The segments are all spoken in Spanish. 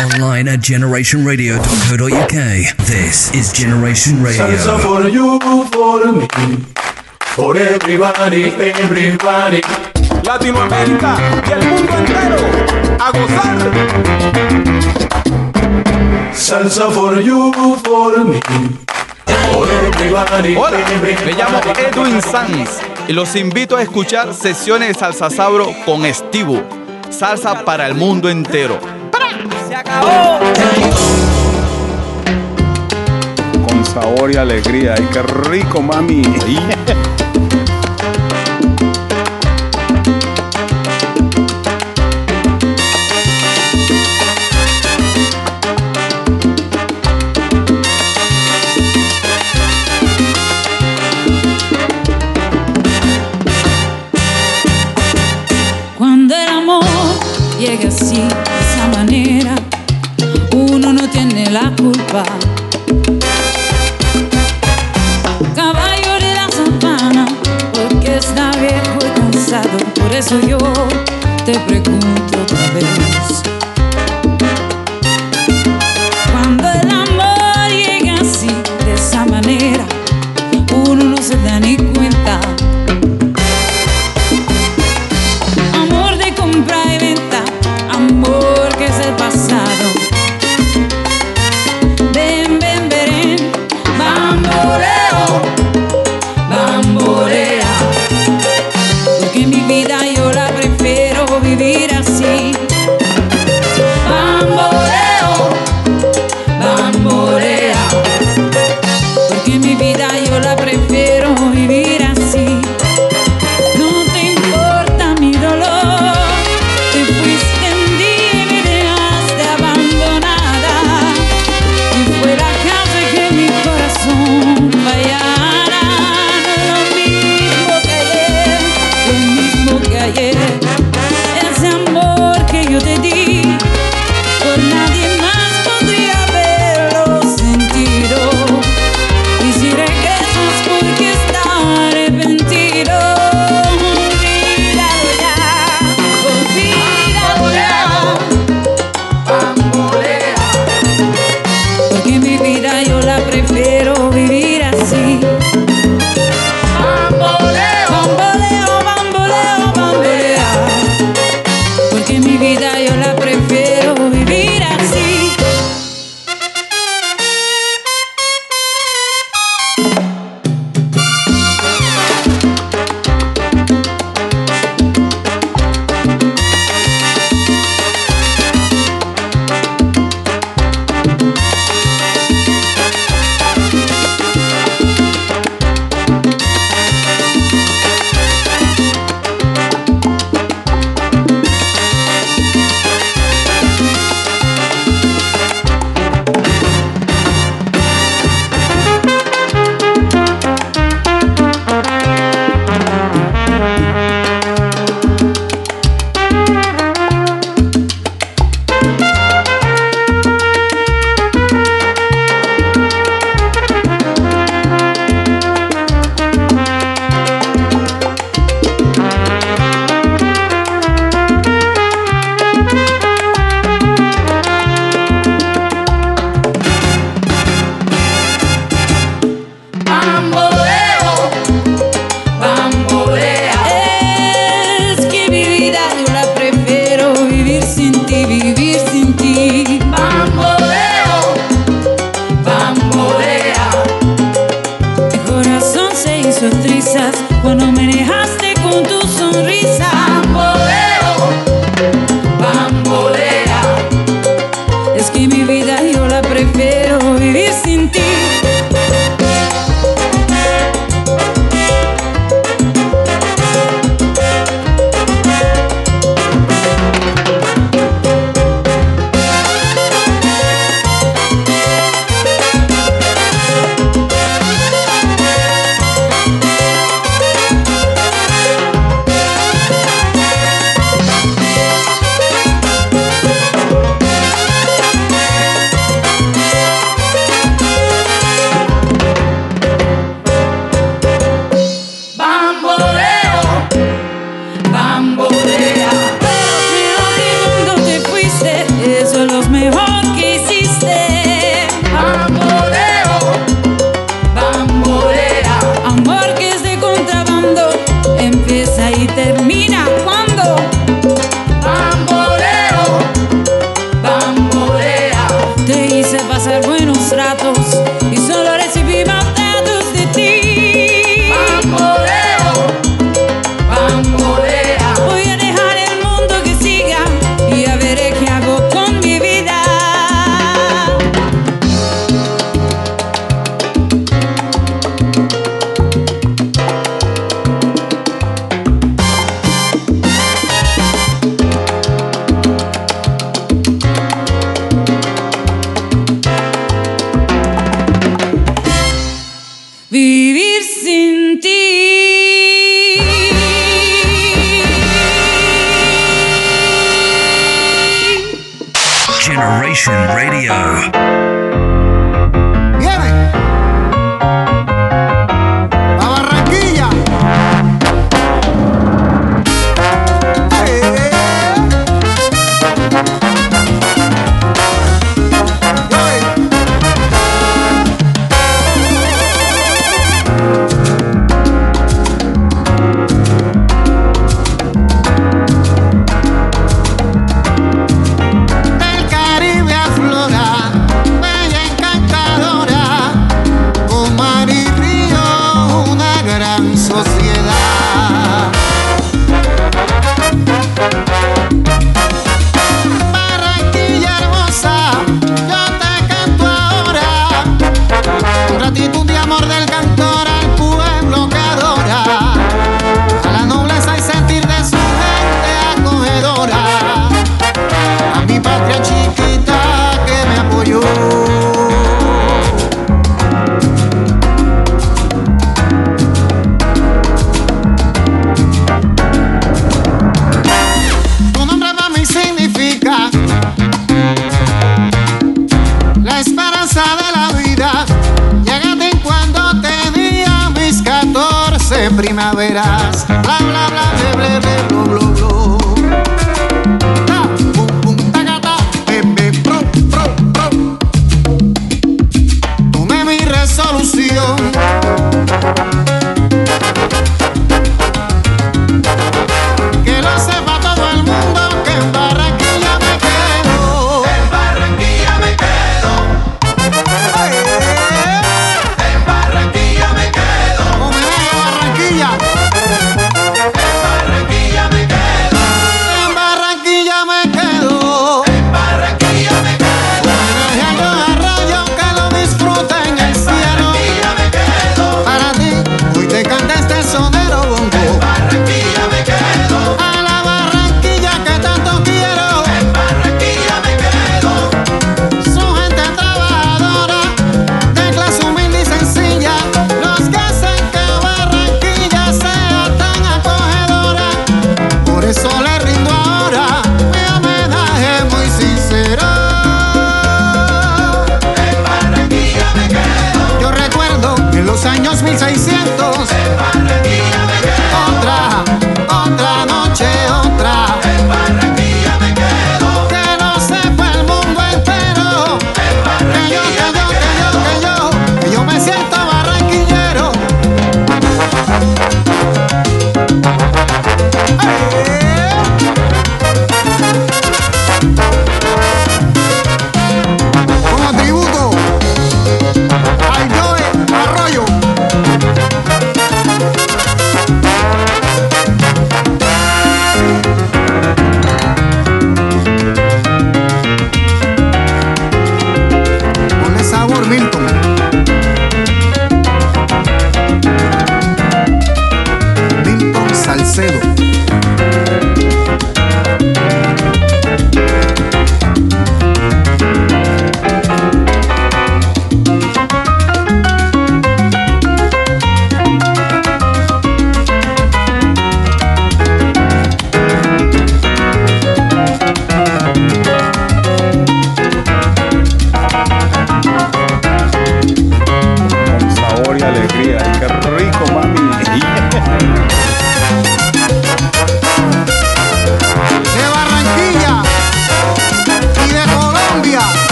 Online at generationradio.co.uk. This is Generation Radio. Salsa for you, for me, for everybody, everybody. Latinoamérica y el mundo entero a gozar. Salsa for you, for me, for everybody, Hola, me llamo. Edwin Sanz y los invito a escuchar sesiones de Salsa Sabro con Estivo. Salsa para el mundo entero. Con sabor y alegría. ¡Ay, qué rico, mami!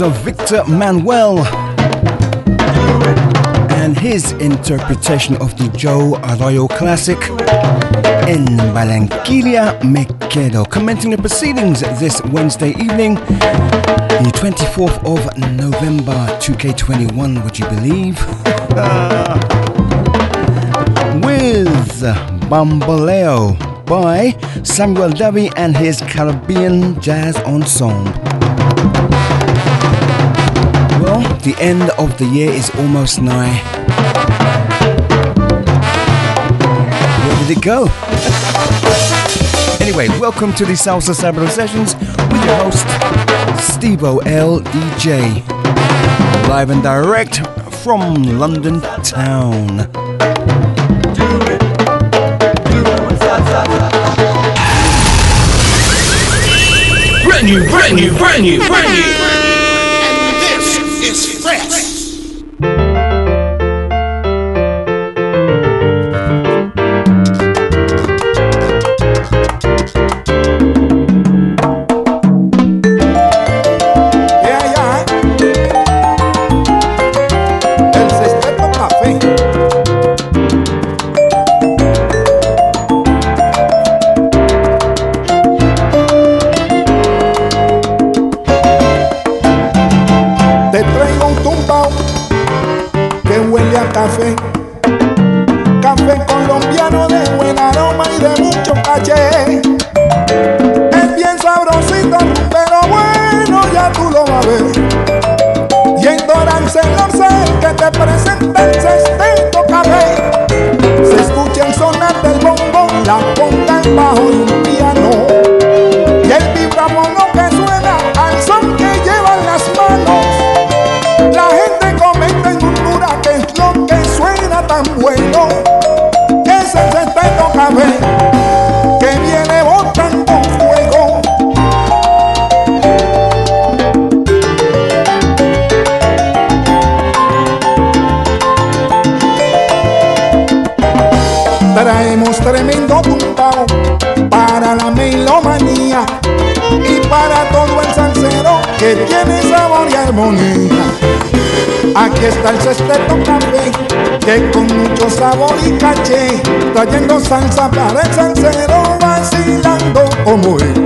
sounds of Victor Manuel and his interpretation of the Joe Arroyo classic En Barranquilla Me Quedo. Commenting the proceedings this Wednesday evening, the 24th of November 2K21, would you believe? With Bamboleo by Samuel Davy and his Caribbean Jazz Ensemble. The end of the year is almost nigh. Where did it go? anyway, welcome to the Salsa Sabado Sessions with your host, Steve L. DJ. Live and direct from London town. Brand new, brand new, brand new, brand new. Trayendo salsa para el vacilando como él.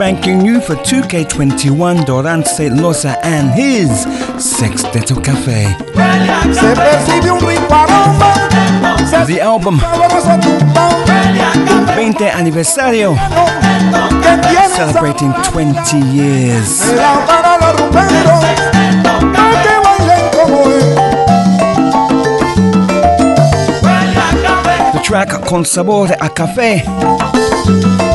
spanking you for 2K21 Dorance Loza and his Sexteto Cafe. The album 20 Aniversario celebrating 20 years. The track Con Sabor a Café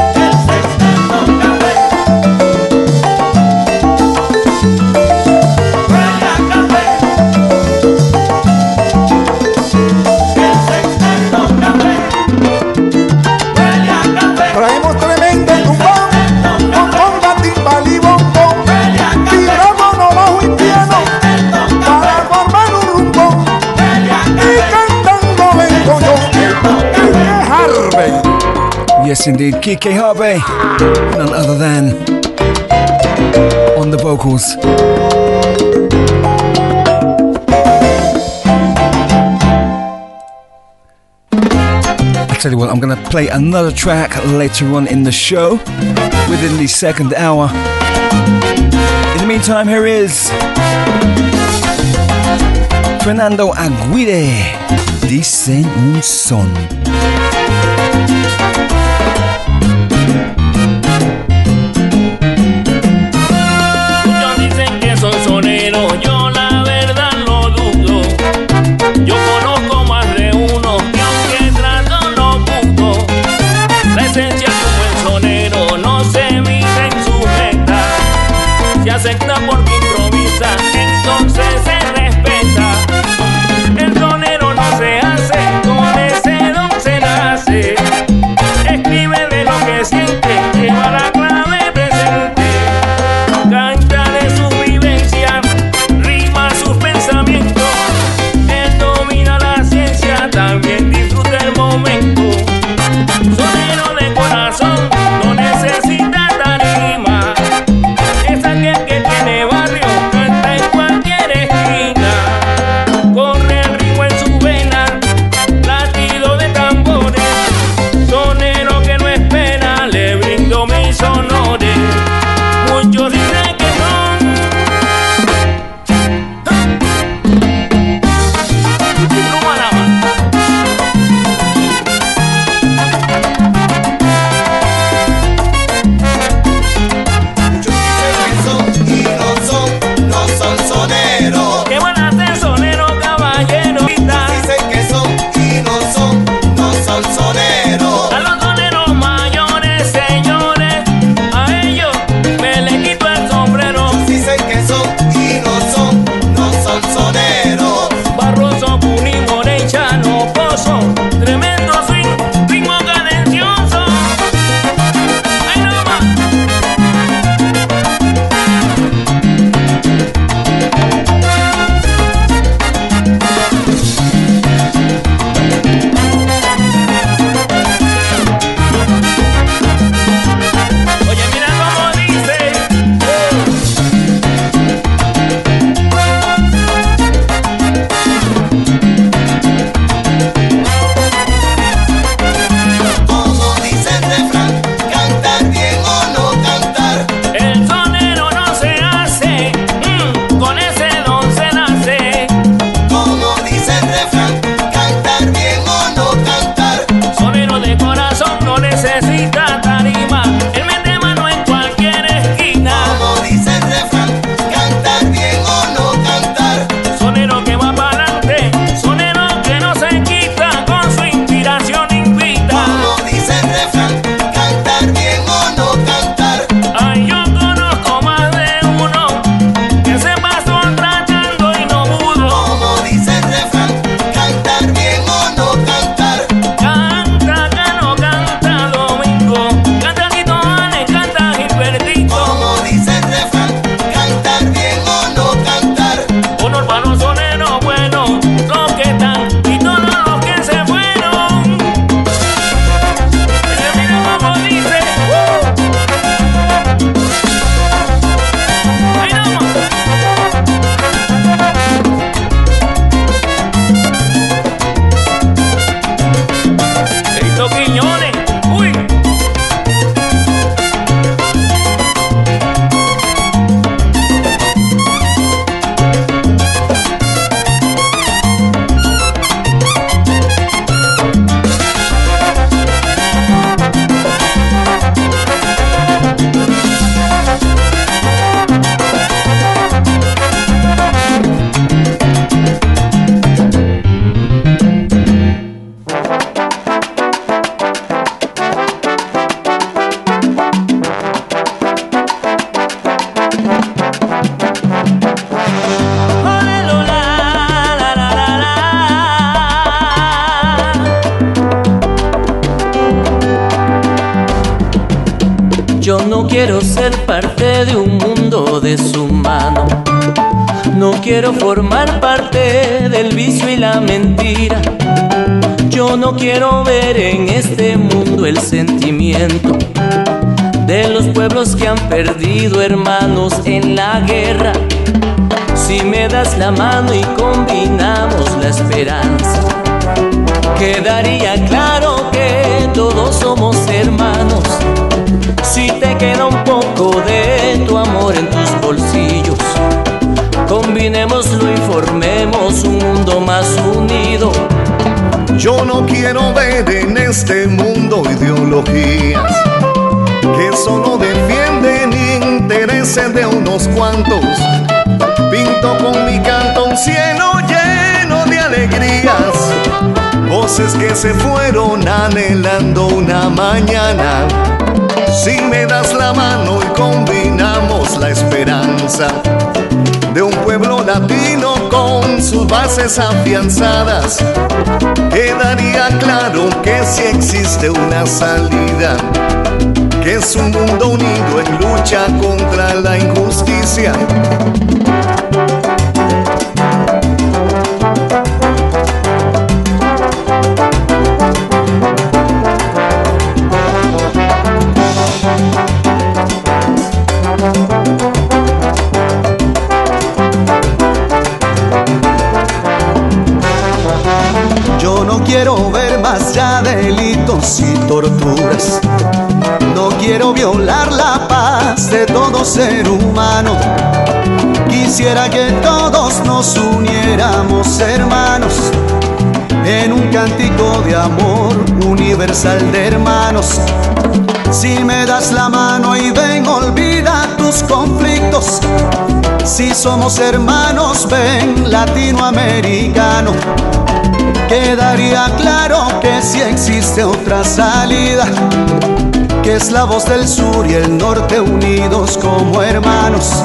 Yes, indeed, Kike Harvey, none other than on the vocals. I tell you what, I'm gonna play another track later on in the show within the second hour. In the meantime, here is Fernando Aguirre. Dicen un son. Este mundo ideologías que solo defienden intereses de unos cuantos. Pinto con mi canto un cielo lleno de alegrías, voces que se fueron anhelando una mañana. Si me das la mano y combinamos la esperanza de un pueblo latino sus bases afianzadas, quedaría claro que si existe una salida que es un mundo unido en lucha contra la injusticia. Torturas. No quiero violar la paz de todo ser humano. Quisiera que todos nos uniéramos hermanos en un cántico de amor universal de hermanos. Si me das la mano y ven, olvida tus conflictos. Si somos hermanos, ven latinoamericano. Quedaría claro que si existe otra salida, que es la voz del sur y el norte unidos como hermanos.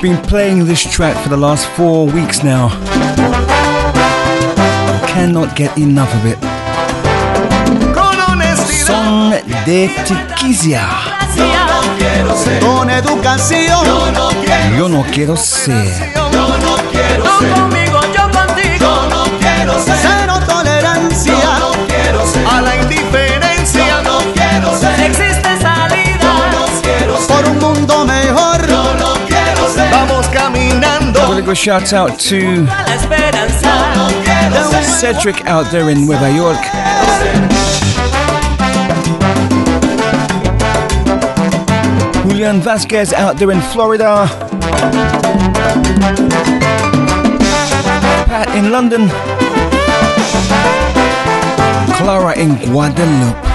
I've been playing this track for the last four weeks now. Cannot get enough of it. Son de Tiquizia. Con educación, Yo no quiero. Yo no quiero ser. Yo no quiero Tú ser. conmigo, yo contigo. Yo no quiero ser. Good shout out to. Cedric out there in Nueva York. Julian Vasquez out there in Florida. Pat in London. Clara in Guadeloupe.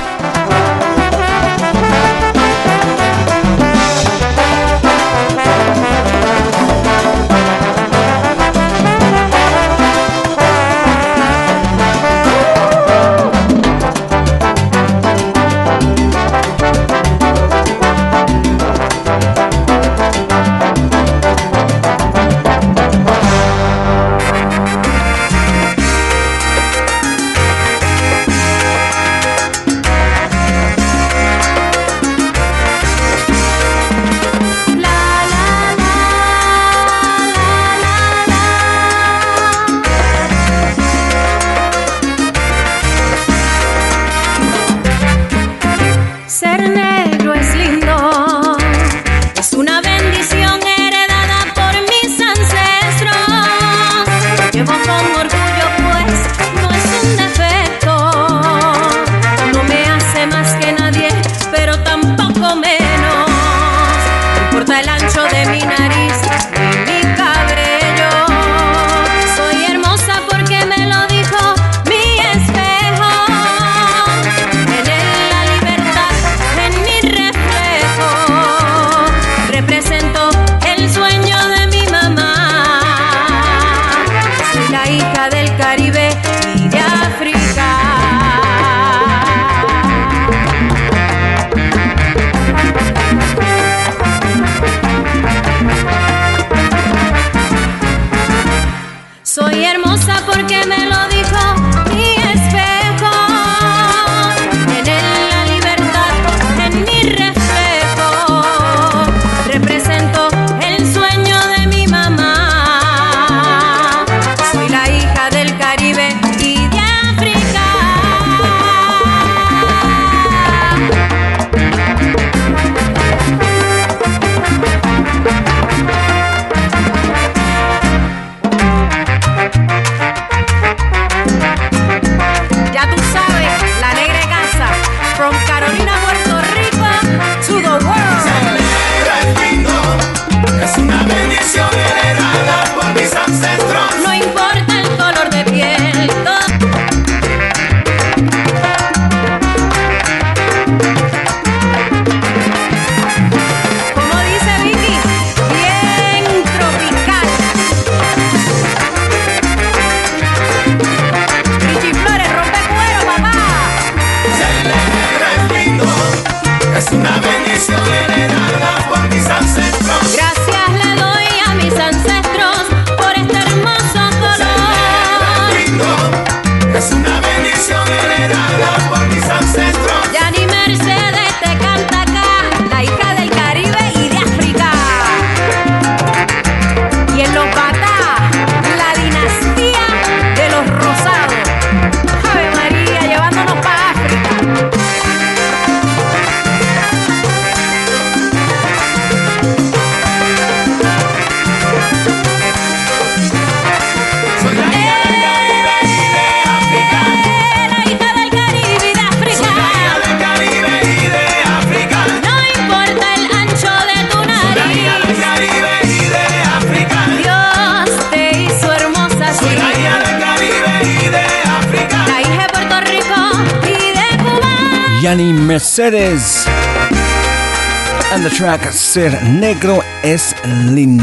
Ser Negro es Lindo.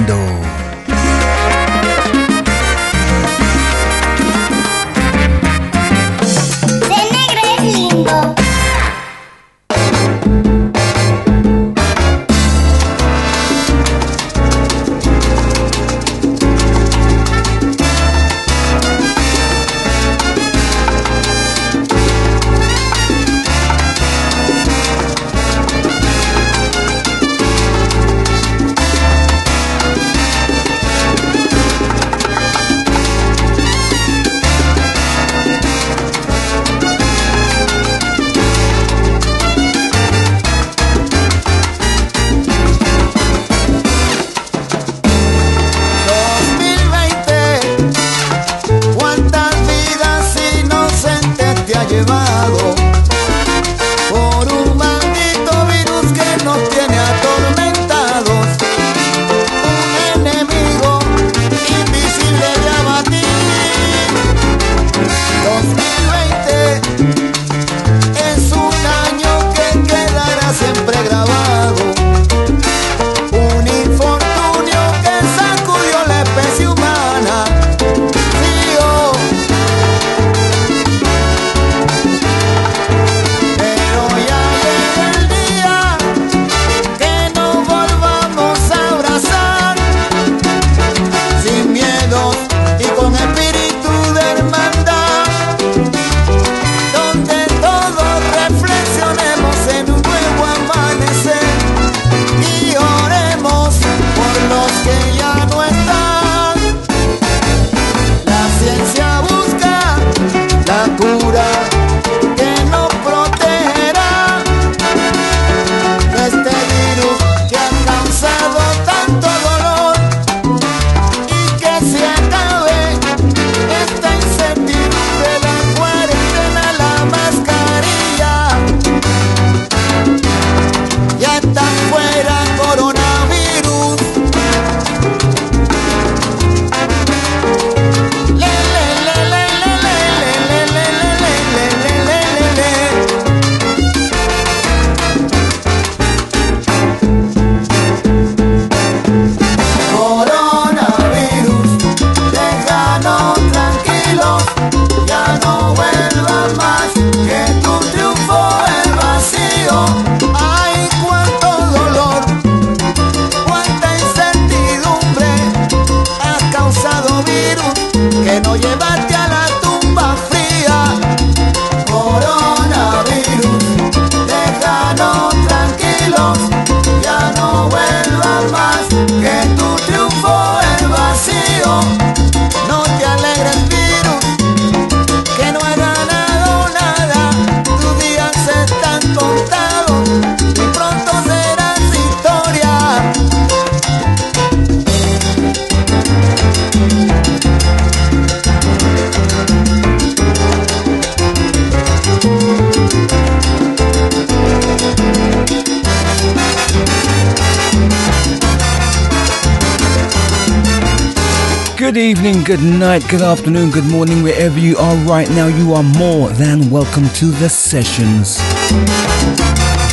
Good night, good afternoon, good morning, wherever you are right now. You are more than welcome to the sessions.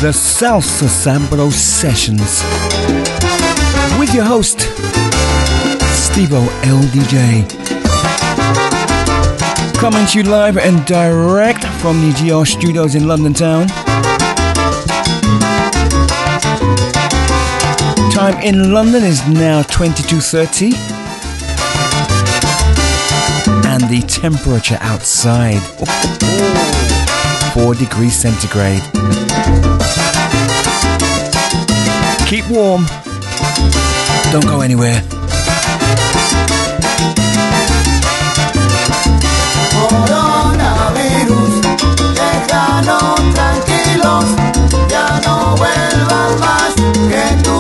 The Salsa Sabro Sessions. With your host, Stevo LDJ. Coming to you live and direct from the GR studios in London town. Time in London is now 22:30 and the temperature outside 4 degrees centigrade. Keep warm. Don't go anywhere. Coronavirus, déjanos tranquilos, ya no más, que tu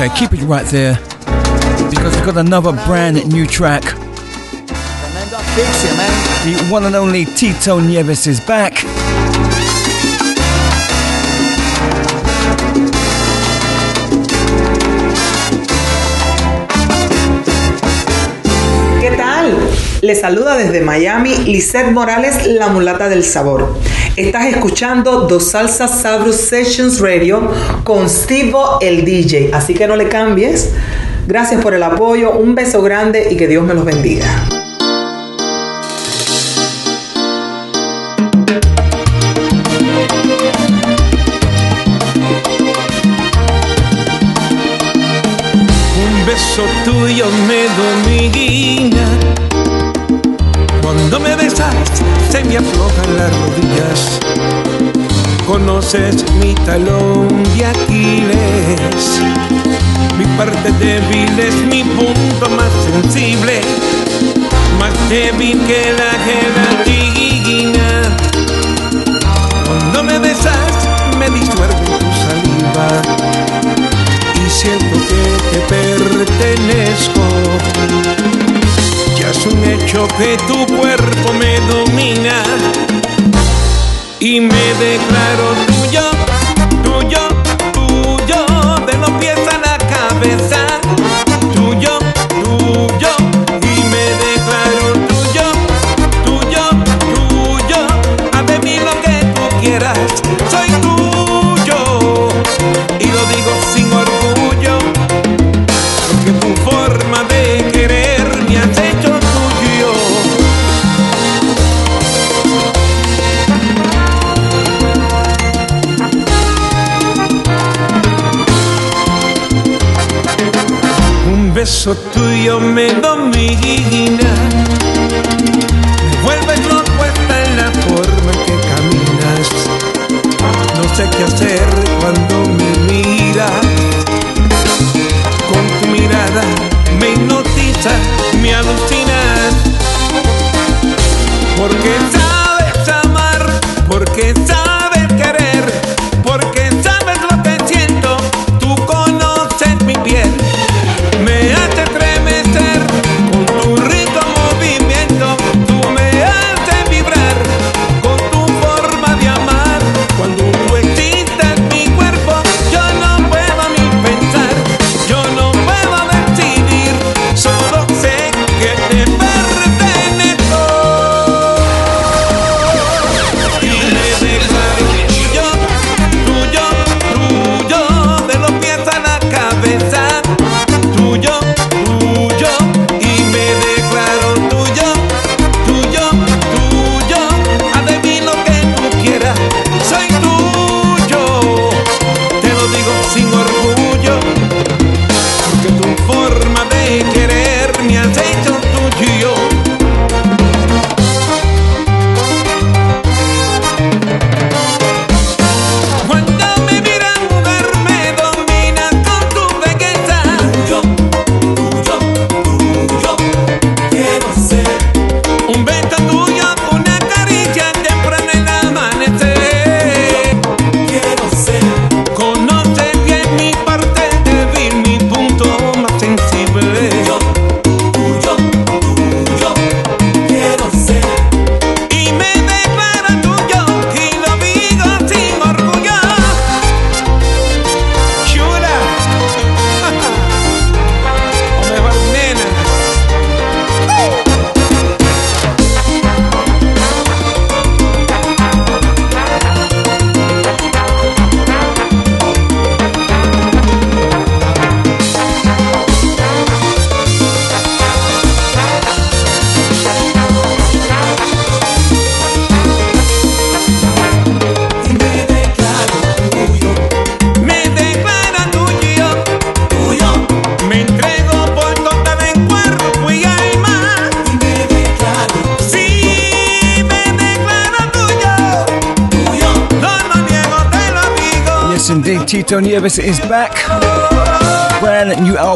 Okay, keep it right there because we've got another brand new track. The one and only Tito Nieves is back. ¿Qué tal? Le saluda desde Miami Lisette Morales, la mulata del sabor. Estás escuchando Dos Salsas Sabros Sessions Radio con Stevo el DJ, así que no le cambies. Gracias por el apoyo, un beso grande y que Dios me los bendiga. Un beso tuyo Conoces mi talón de Aquiles. Mi parte débil es mi punto más sensible. Más débil que la gelatina. Cuando me besas, me disuelve tu saliva y siento que te pertenezco. Ya es un hecho que tu cuerpo me domina y me declaro beso tuyo me domina,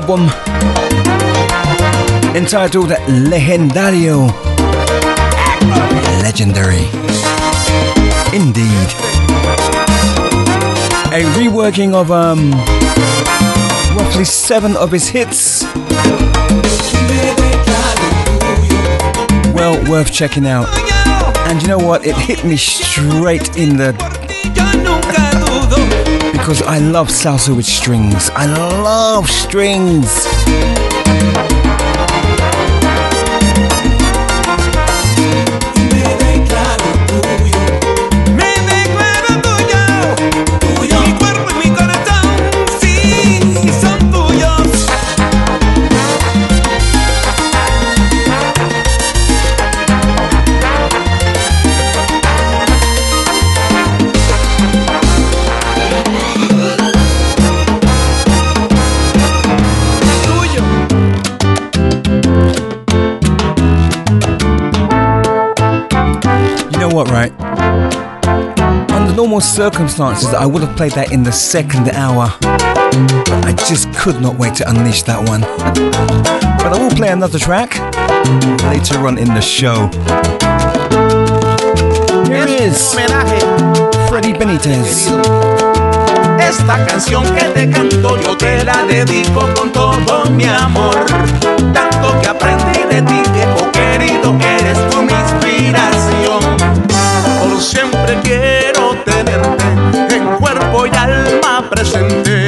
album entitled Legendario. Legendary. Indeed. A reworking of um, roughly seven of his hits. Well worth checking out. And you know what? It hit me straight in the because I love salsa with strings. I love strings. normal circumstances, I would have played that in the second hour. I just could not wait to unleash that one. but I will play another track later on in the show. Here is Freddy Benitez. Esta canción que te canto yo te la dedico con todo mi amor. Tanto que aprendí de ti, viejo querido, eres tú mi inspiración. en cuerpo y alma presente.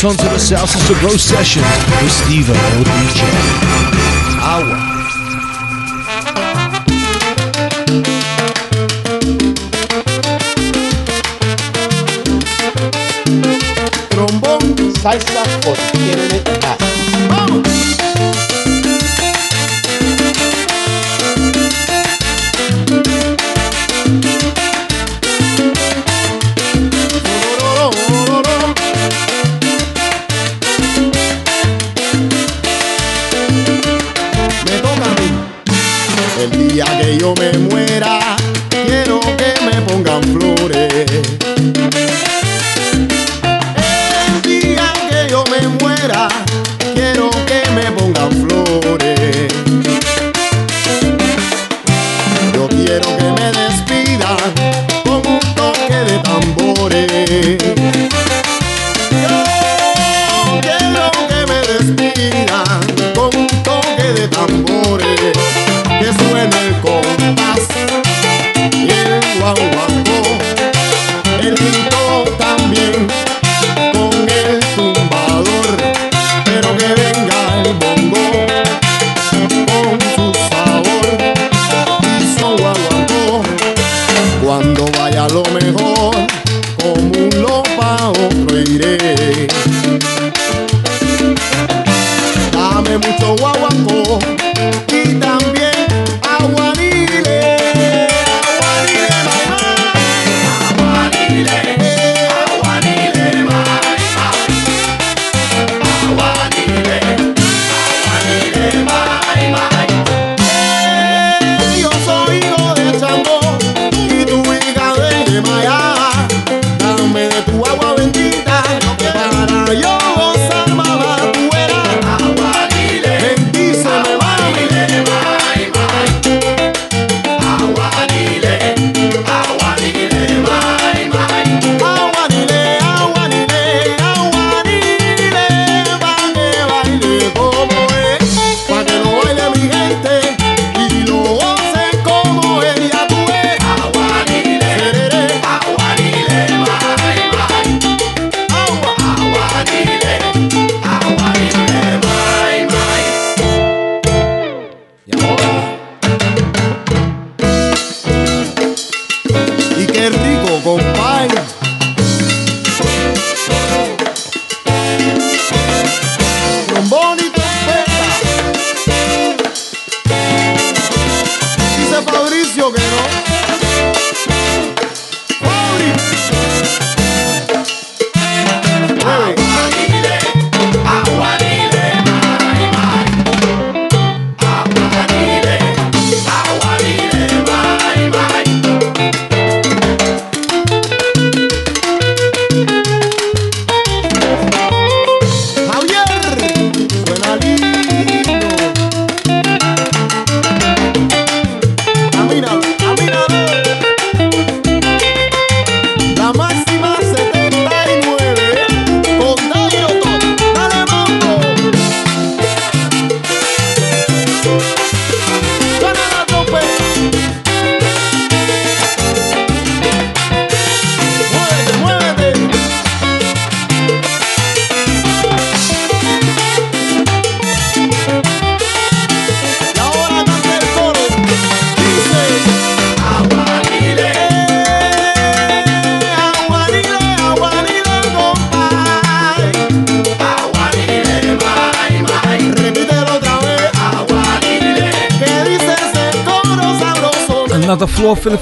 back onto the South Sister grow session with Steven ODJ. Our. trombone, salsa, por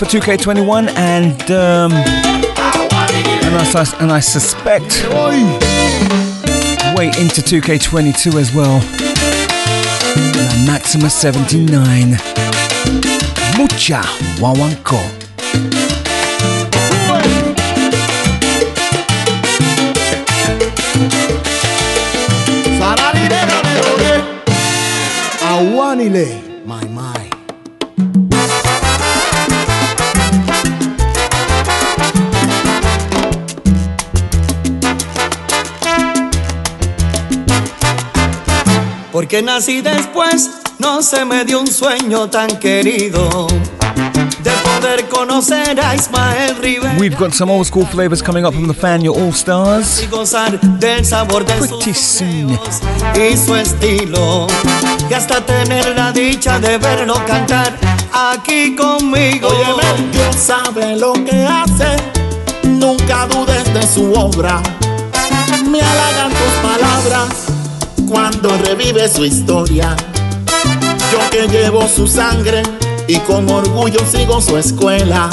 2K21, and um, and, I, and I suspect way into 2K22 as well. La Maxima 79. Mucha Wawanko. Awanile. Porque nací después, no se me dio un sueño tan querido de poder conocer a Ismael Rivera We've got some old school flavors coming up from the fan, your All Stars. y gozar del sabor de Pretty soon. y su estilo y hasta tener la dicha de verlo cantar aquí conmigo. Óyeme, Dios sabe lo que hace, nunca dudes de su obra. Me halagan tus palabras cuando revive su historia. Yo que llevo su sangre y con orgullo sigo su escuela.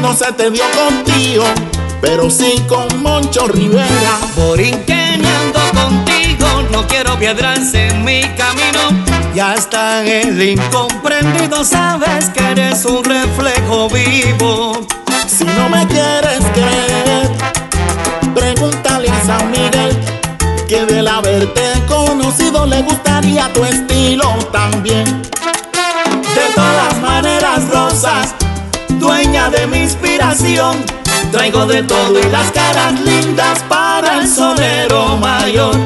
No se te dio contigo, pero sí con Moncho Rivera. Borinqueñando contigo, no quiero piedras en mi camino. Ya está el incomprendido, sabes que eres un reflejo vivo. Si no me quieres creer, pregúntale a San Miguel que del haberte conocido le gustaría tu estilo también. De todas maneras, rosas, dueña de mi inspiración, traigo de todo y las caras lindas para el sonero mayor.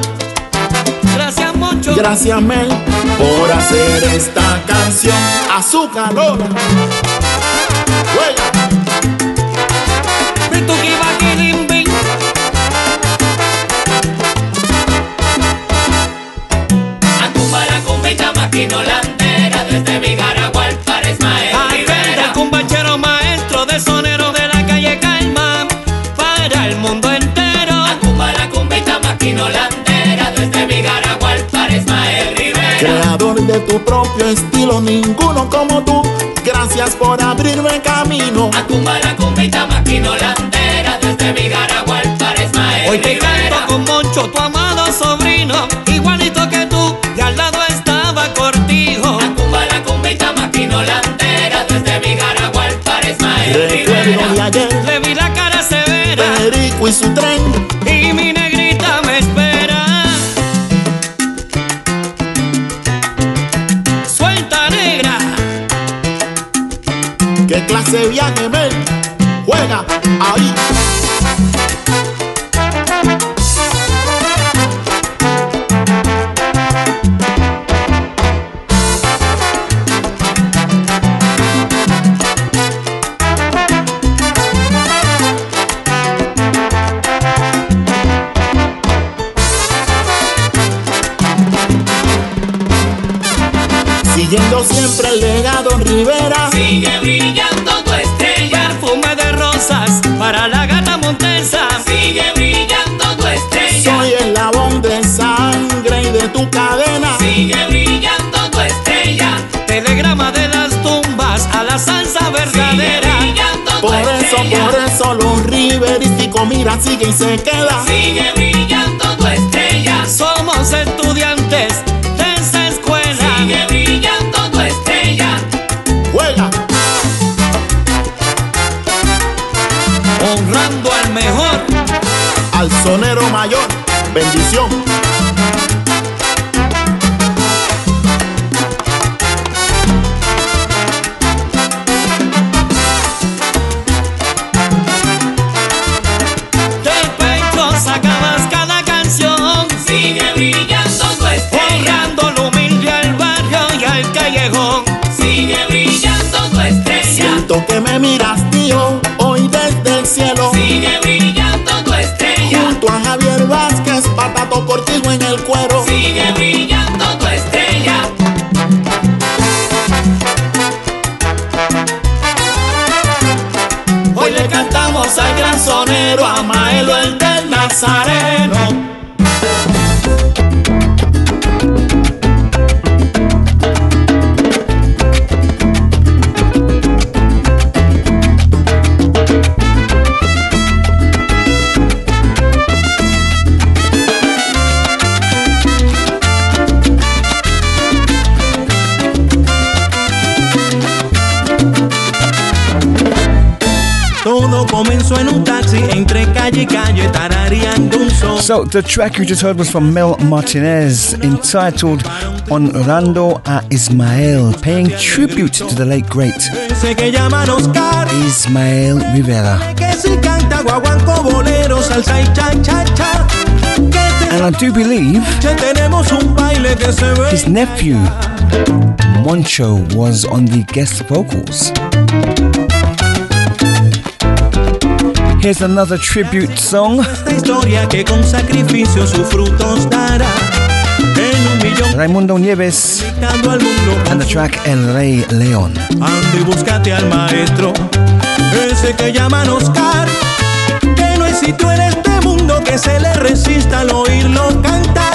Gracias mucho. Gracias Mel por hacer esta canción. Azúcar, Lola. Juega. Cumbita, maquinolandera, desde mi Garagual para Ismael Aquel Rivera. cumbachero maestro de sonero de la calle Calma para el mundo entero. Cumbita, desde mi Garagual para Ismael Rivera. Creador de tu propio estilo, ninguno como tú. Gracias por abrirme camino. Acumbara, cumbita, maquinolandera, desde mi Garagual para Ismael Hoy te Rivera. canto con Moncho, tu amado sobrino, Recuerdo de ayer, Le vi la cara severa Perico y su tren. y mi negrita me espera. Suelta negra. ¿Qué clase de viaje, Mel? Juega ahí. Riverísticos miran, sigue y se queda. Sigue brillando tu estrella. Somos estudiantes de esa escuela. Sigue brillando tu estrella. Juega. honrando al mejor. Al sonero mayor, bendición. So, the track you just heard was from Mel Martinez entitled Honrando a Ismael, paying tribute to the late great Ismael Rivera. And I do believe his nephew Moncho was on the guest vocals. Here's another tribute song. Raimundo Nieves and the track El Rey León. Ande búscate al maestro, ese que llaman Oscar, que no es sitio en este mundo que se le resista al oírlo cantar.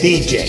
DJ.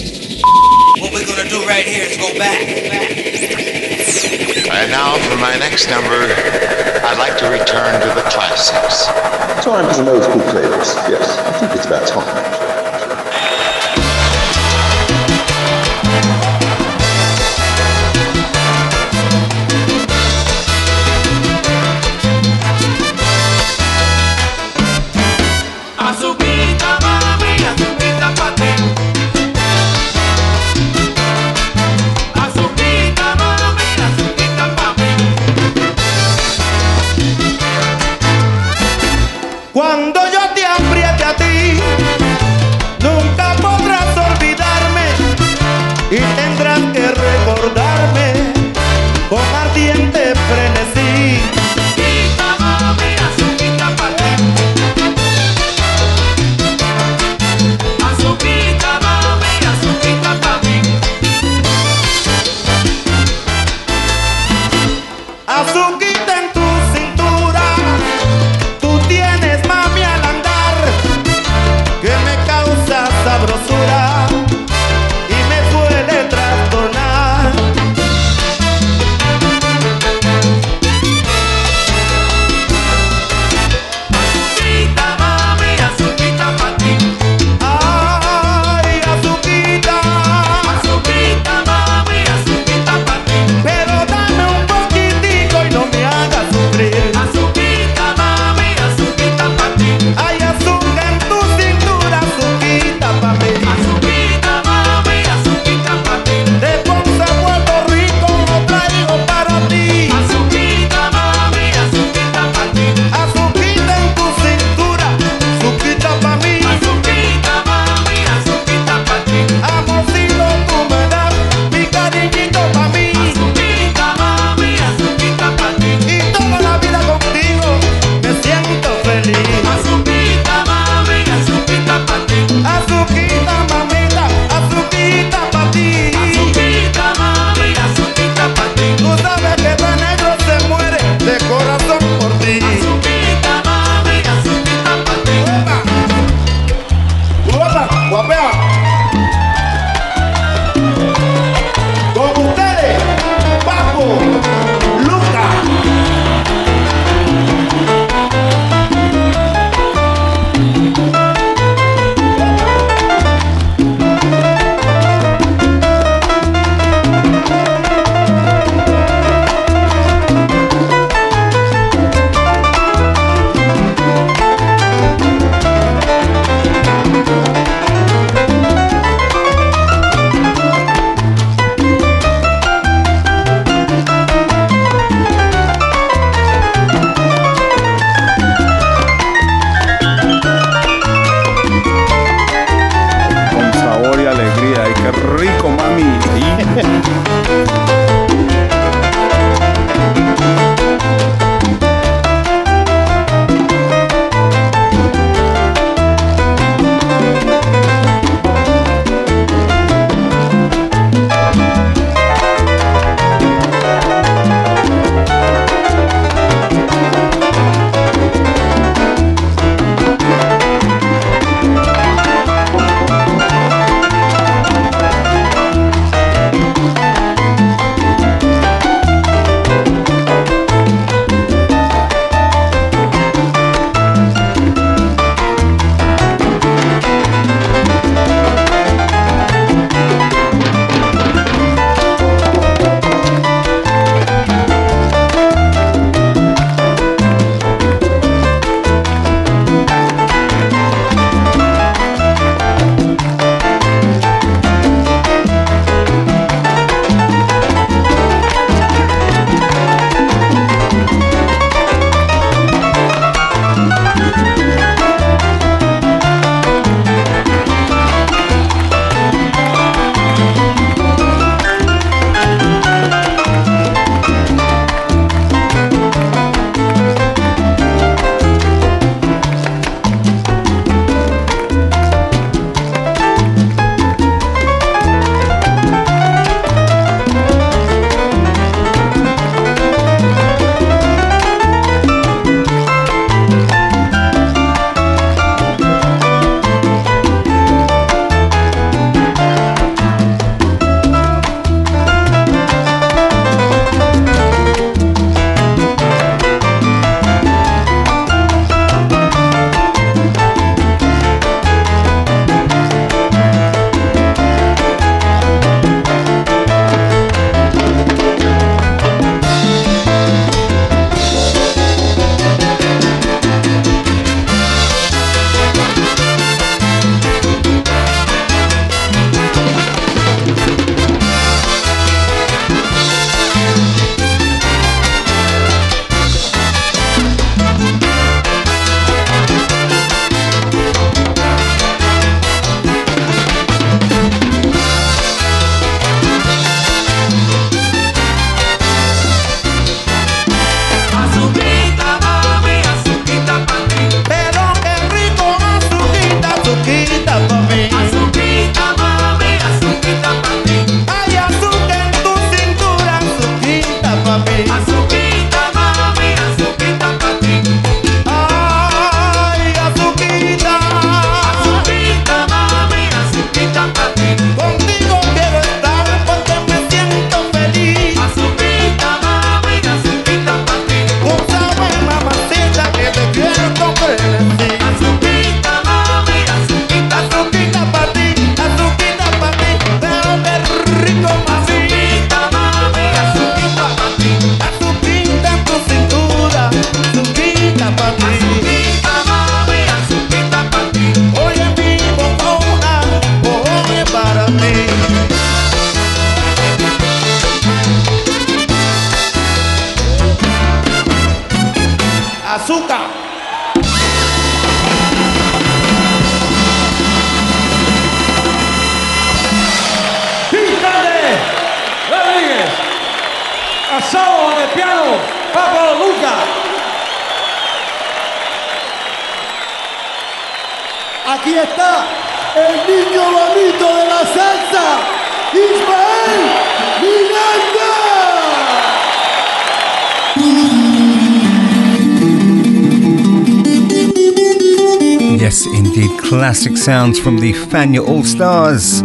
Sounds from the Fania All Stars.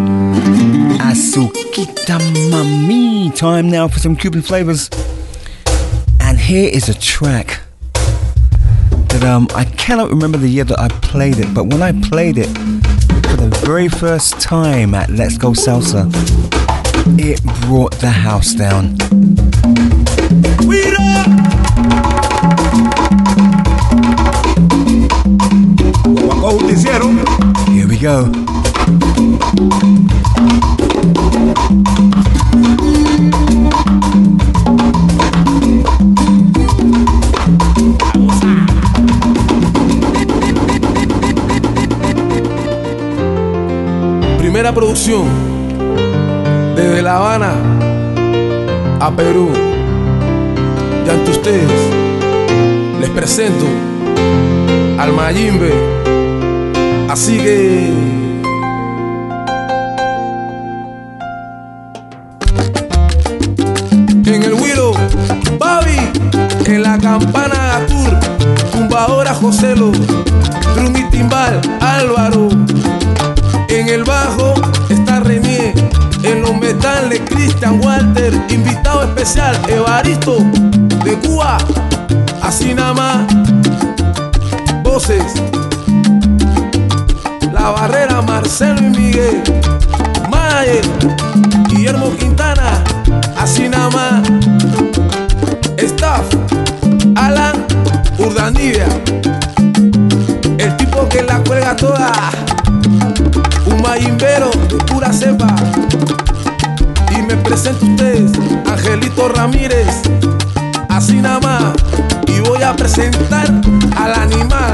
Azuquita Mami. Time now for some Cuban flavors. And here is a track that um, I cannot remember the year that I played it, but when I played it for the very first time at Let's Go Salsa, it brought the house down. Primera producción de La Habana a Perú. Y ante ustedes les presento al Mayimbe. Así que. En el Willow, Babi, en la campana Gatur, tumbadora Joselo, drum y timbal Álvaro. En el bajo está René, en los metales Christian Walter, invitado especial Evaristo de Cuba, así nada más. Voces, La Barrera Marcelo y Miguel, Mayer, Guillermo Quintana, así nada más. Staff, Alan Urdanibia, el tipo que la cuelga toda, un mayimbero de pura cepa. Y me presento a ustedes, Angelito Ramírez, así nada más. Y voy a presentar al animal,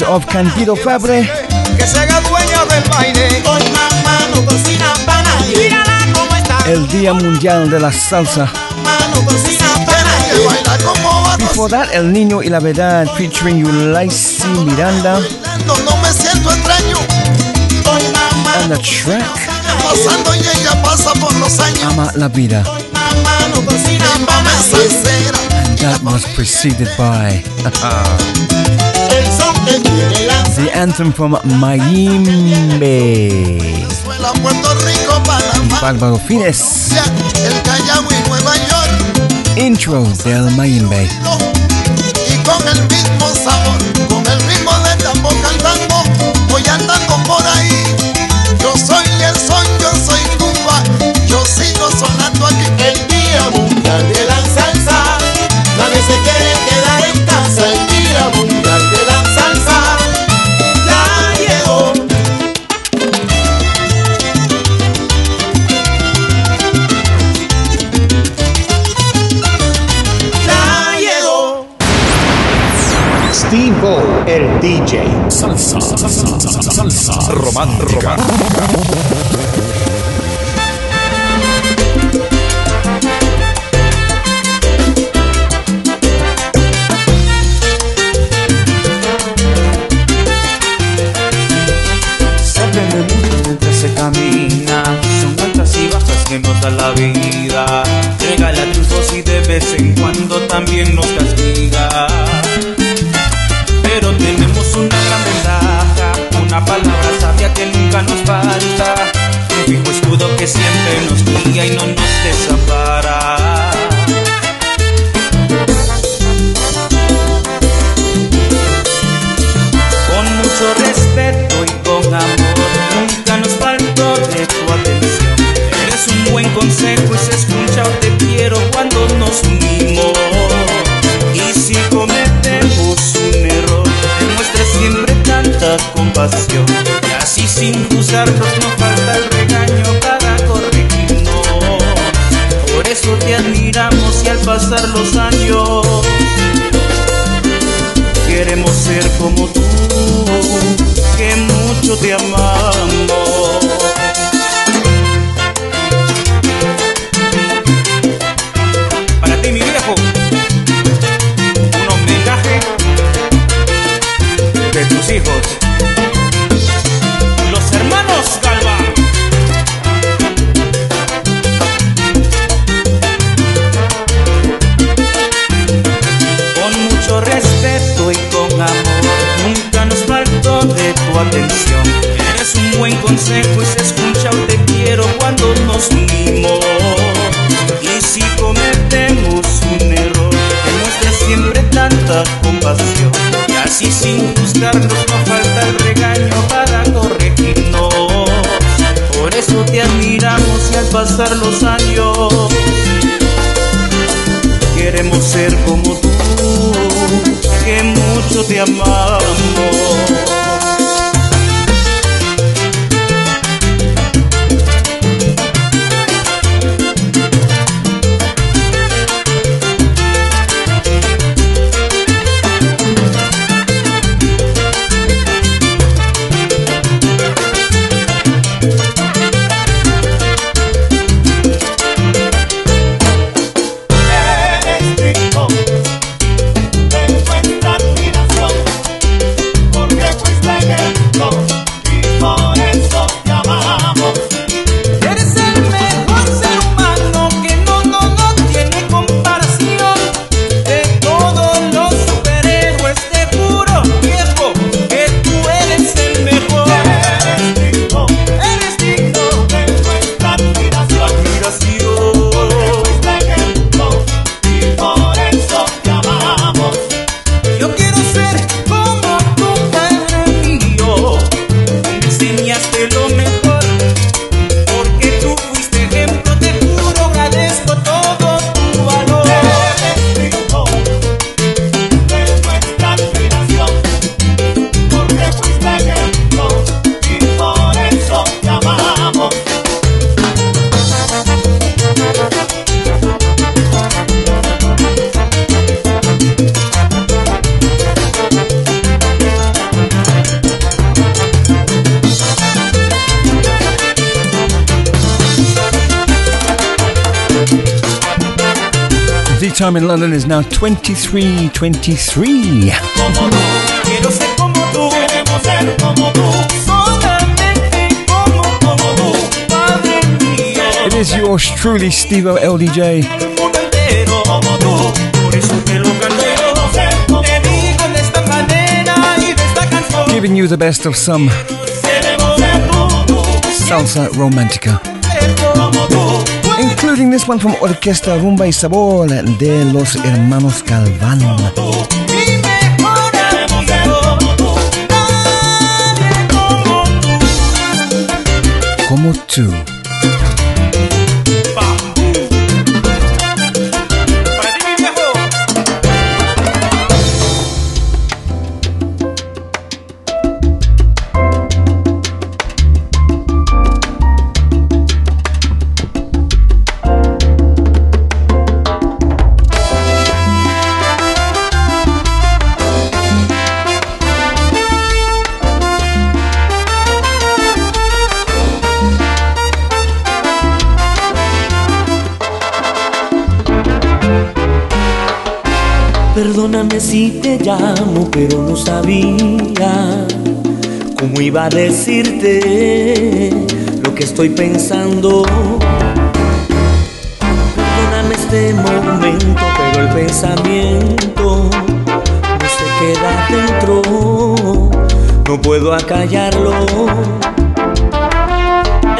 Of Candido Fabre. El Día Mundial de la Salsa. Before that, El Niño y la Verdad featuring Ulysses Miranda. And the track. Ama la vida. And that was preceded by. The Anthem from Mayimbe. Bárbaro Fines. Intro del Mayimbe. Y con el mismo sabor, con el de por ahí. Yo soy el son, yo soy yo sigo sonando aquí. El día romántica. Y si cometemos un error, demuestra siempre tanta compasión. Y así sin juzgarnos Twenty-three, twenty-three. It is yours truly, Steve LDJ. Giving you the best of some salsa romantica. including this one from Orquesta Rumba y Sabor de los hermanos Calván. Como tú. Perdóname si te llamo, pero no sabía cómo iba a decirte lo que estoy pensando. Perdóname este momento, pero el pensamiento no se queda dentro, no puedo acallarlo.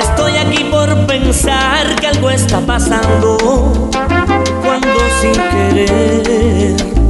Estoy aquí por pensar que algo está pasando cuando sin querer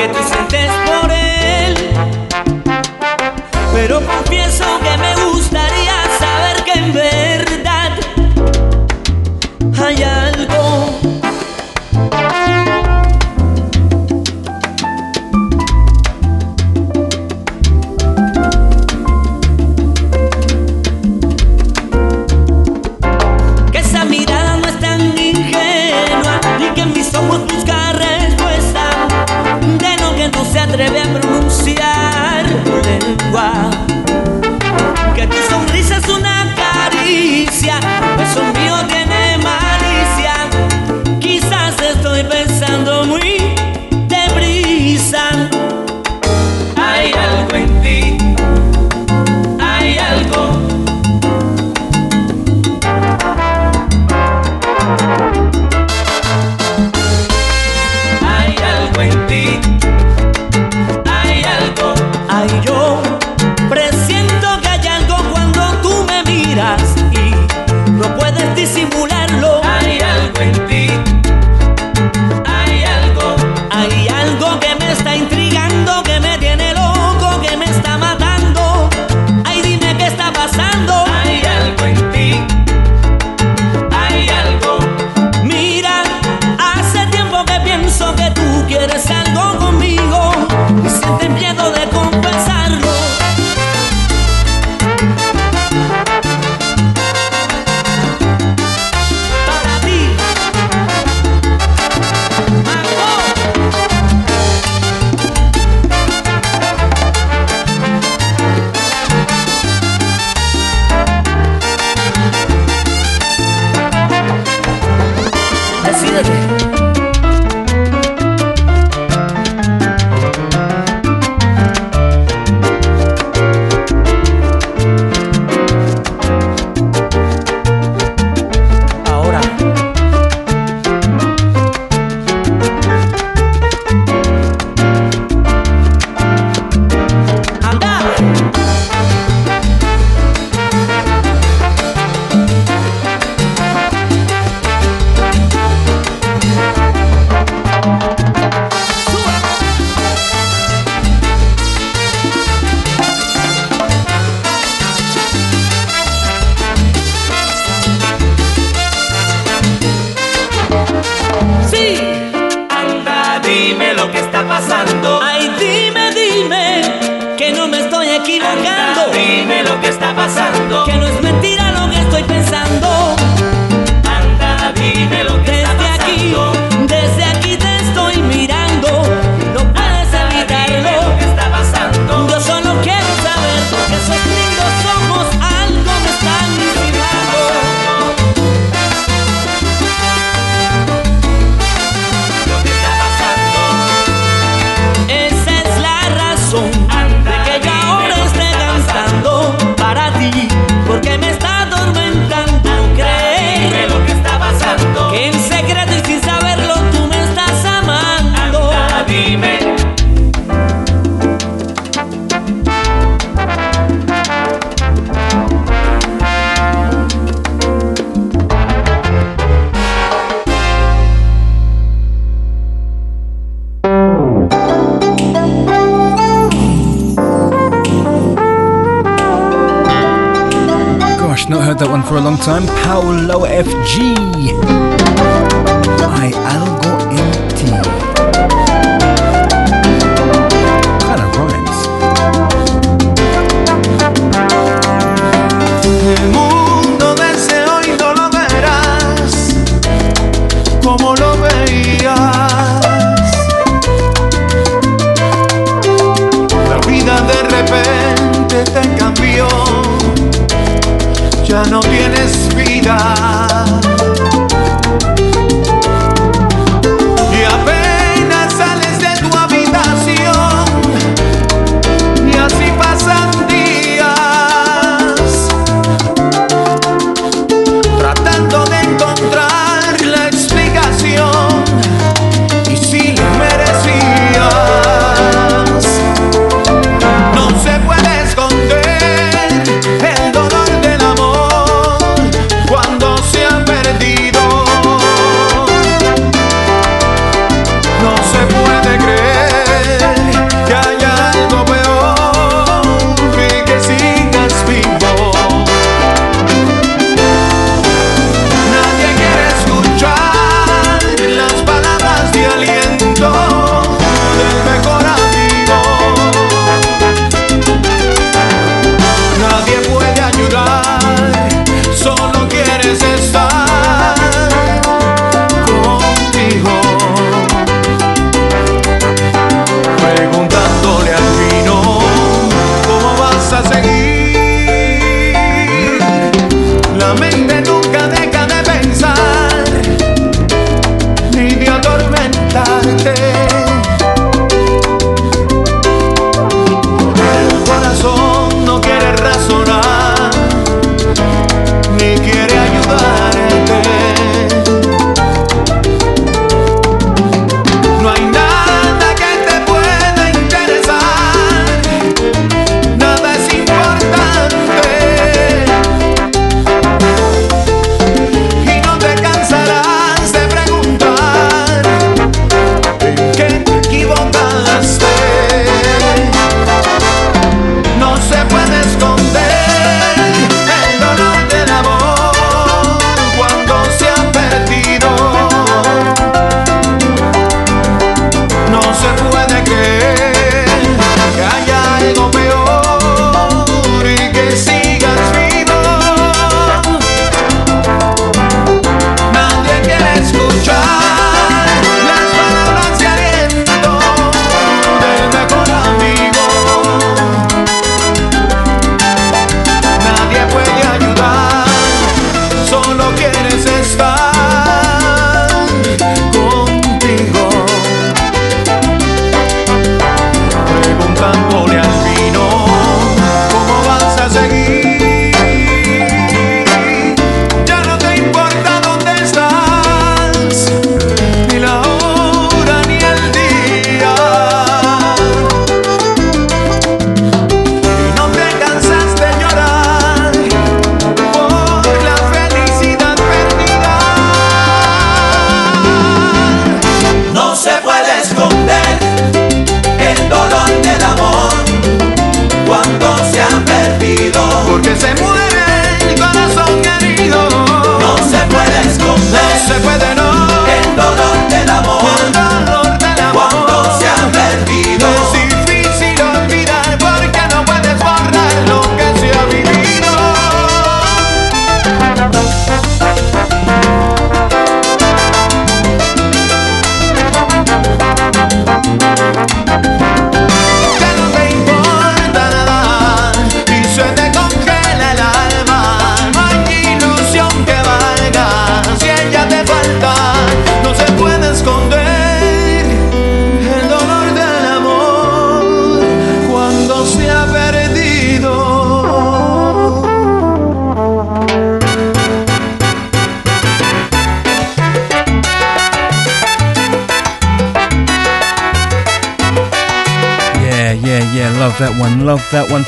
que tú sientes por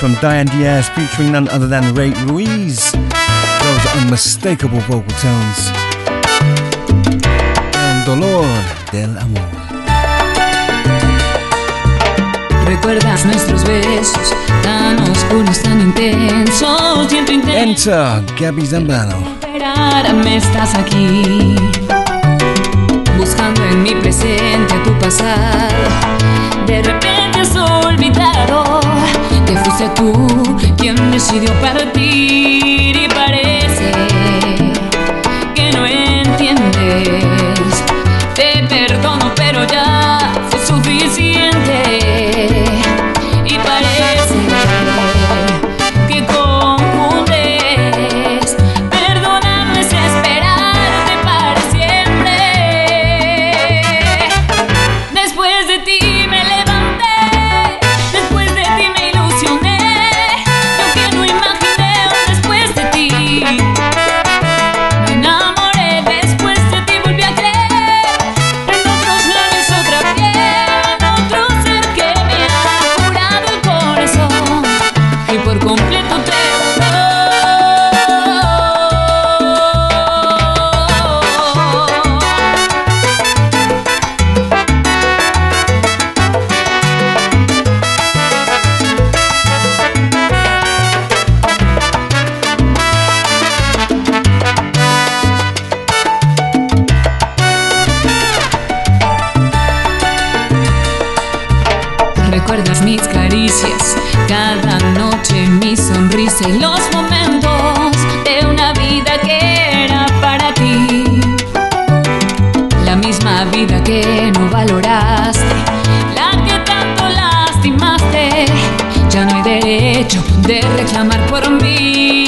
from Diane Diaz featuring none other than Ray Ruiz. Those unmistakable vocal tones. El dolor del amor. ¿Recuerdas nuestros besos tan oscuros, tan intensos? Intenso. Enter Gabby Zambrano. Me estás aquí buscando en mi presente tu pasado. De repente fuiste tú quien decidió partir y parece que no entiendes. recuerdas mis caricias, cada noche mi sonrisa y los momentos de una vida que era para ti. La misma vida que no valoraste, la que tanto lastimaste, ya no hay derecho de reclamar por mí.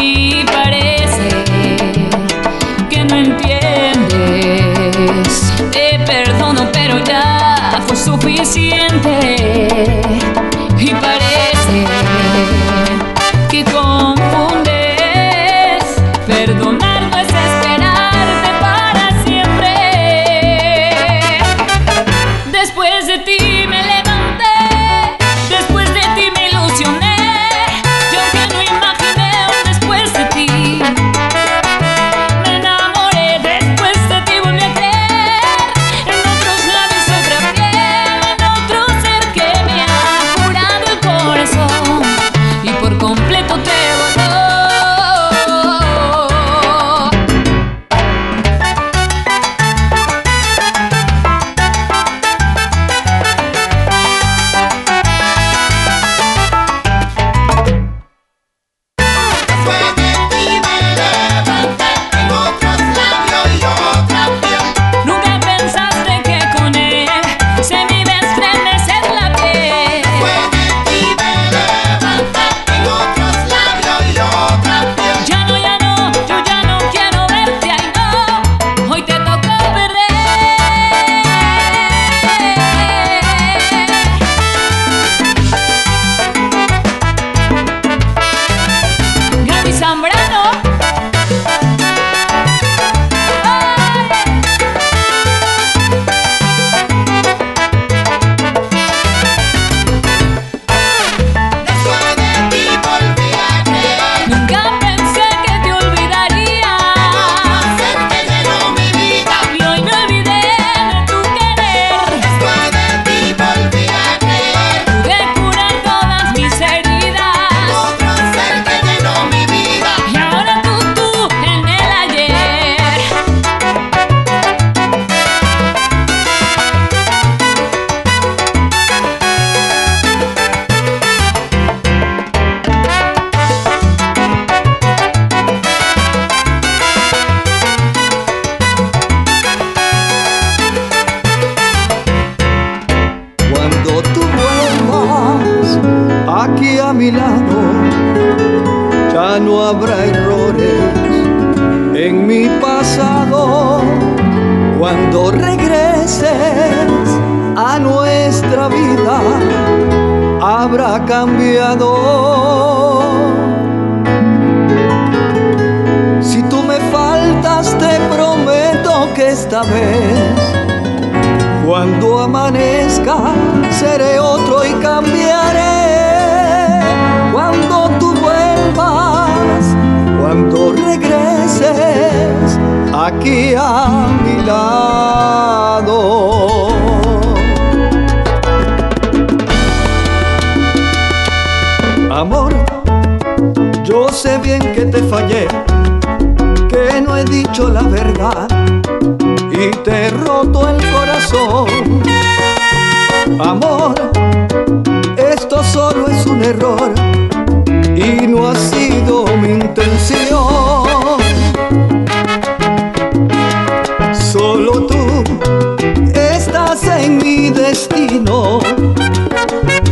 mi destino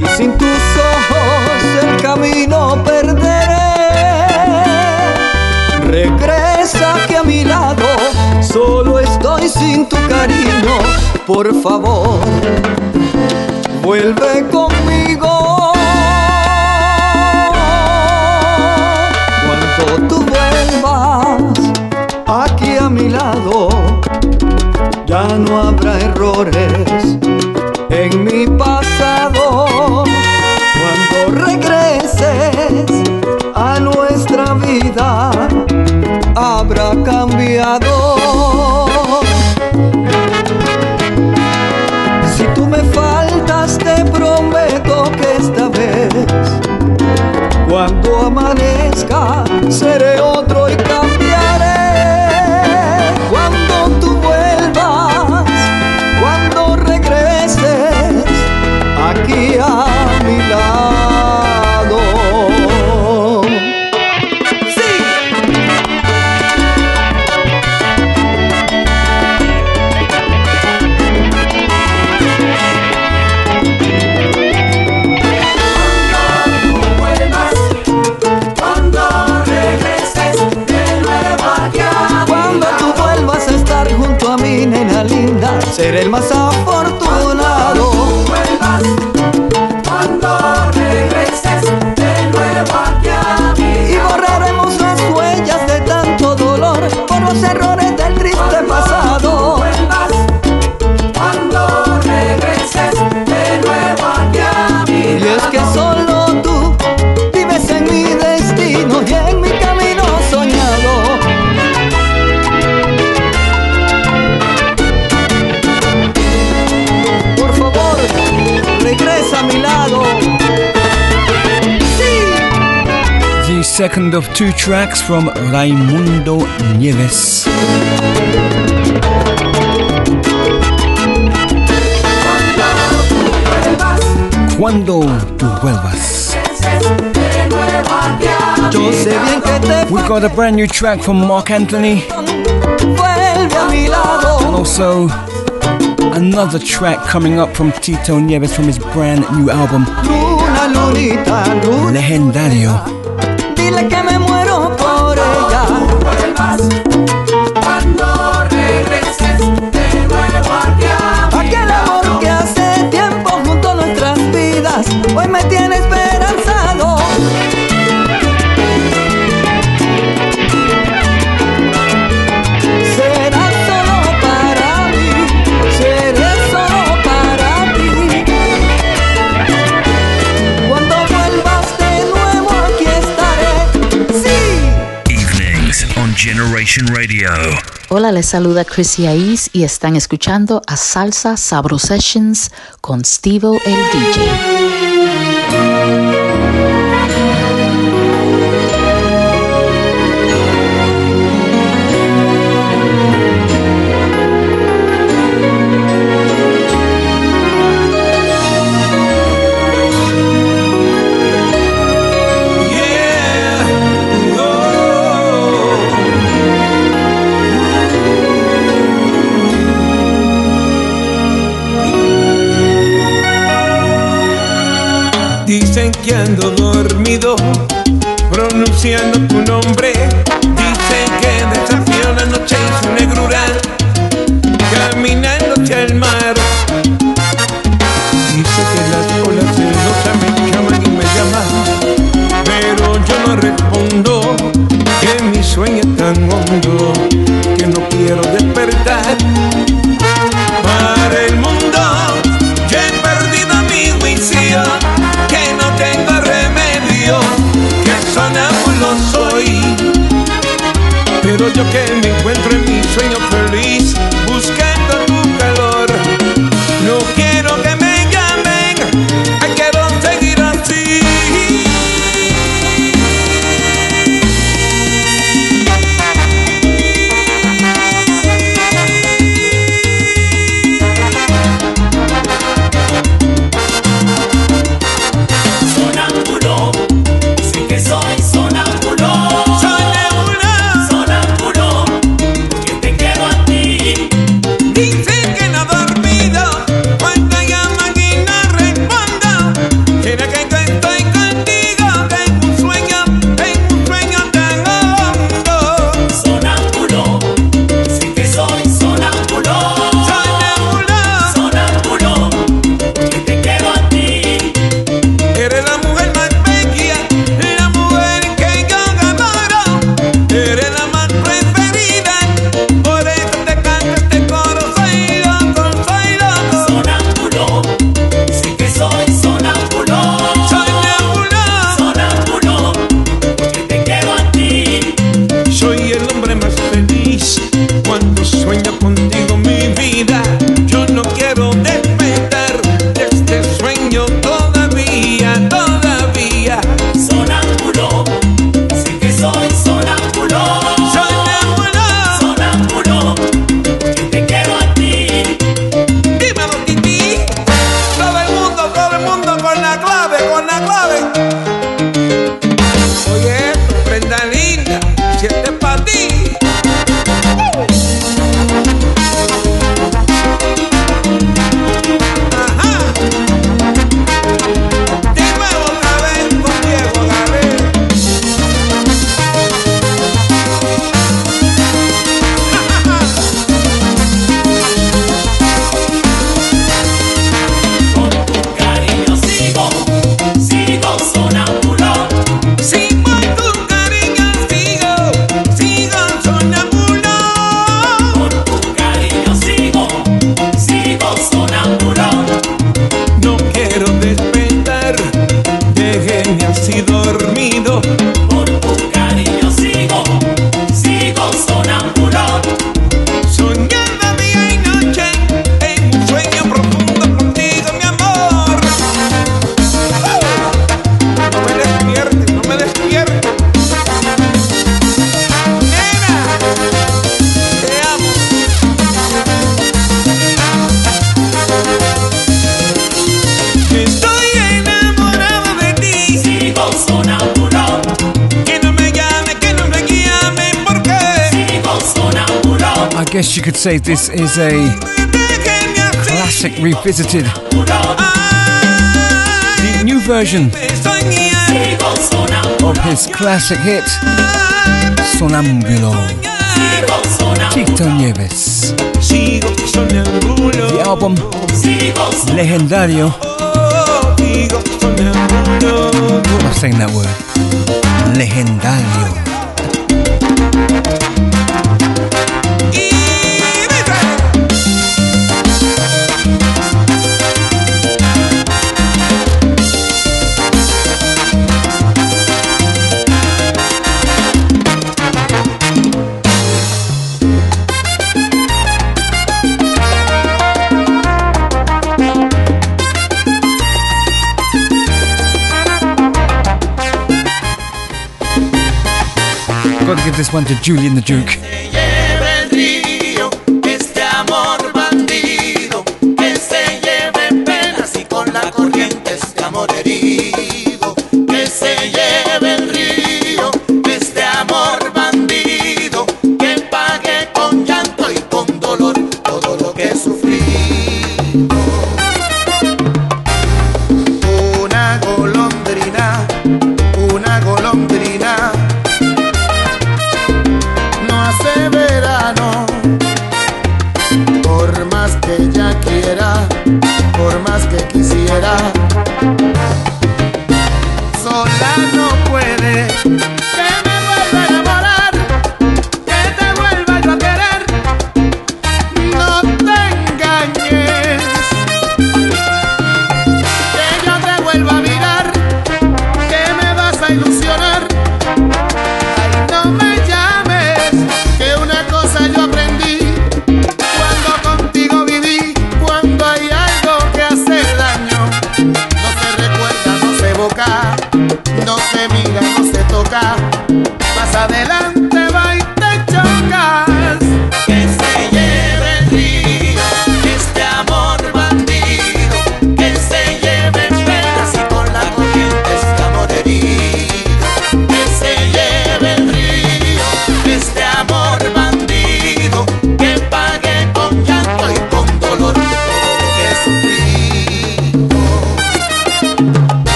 y sin tus ojos el camino perderé. Regresa que a mi lado solo estoy sin tu cariño, por favor, vuelve conmigo. Cuanto tú vuelvas aquí a mi lado, ya no habrá errores second of two tracks from Raimundo Nieves. Cuando tú vuelvas. We've got a brand new track from Mark Anthony. And also another track coming up from Tito Nieves from his brand new album. Legendario. Hola, les saluda Chrissy Aiz y están escuchando a Salsa Sabro Sessions con Steve el DJ. sonido, pronunciando tu is a classic revisited. The new version of his classic hit, Sonambulo. Tito Nieves. The album, Legendario. I'm saying that word. Legendario. this one to Julian the Duke.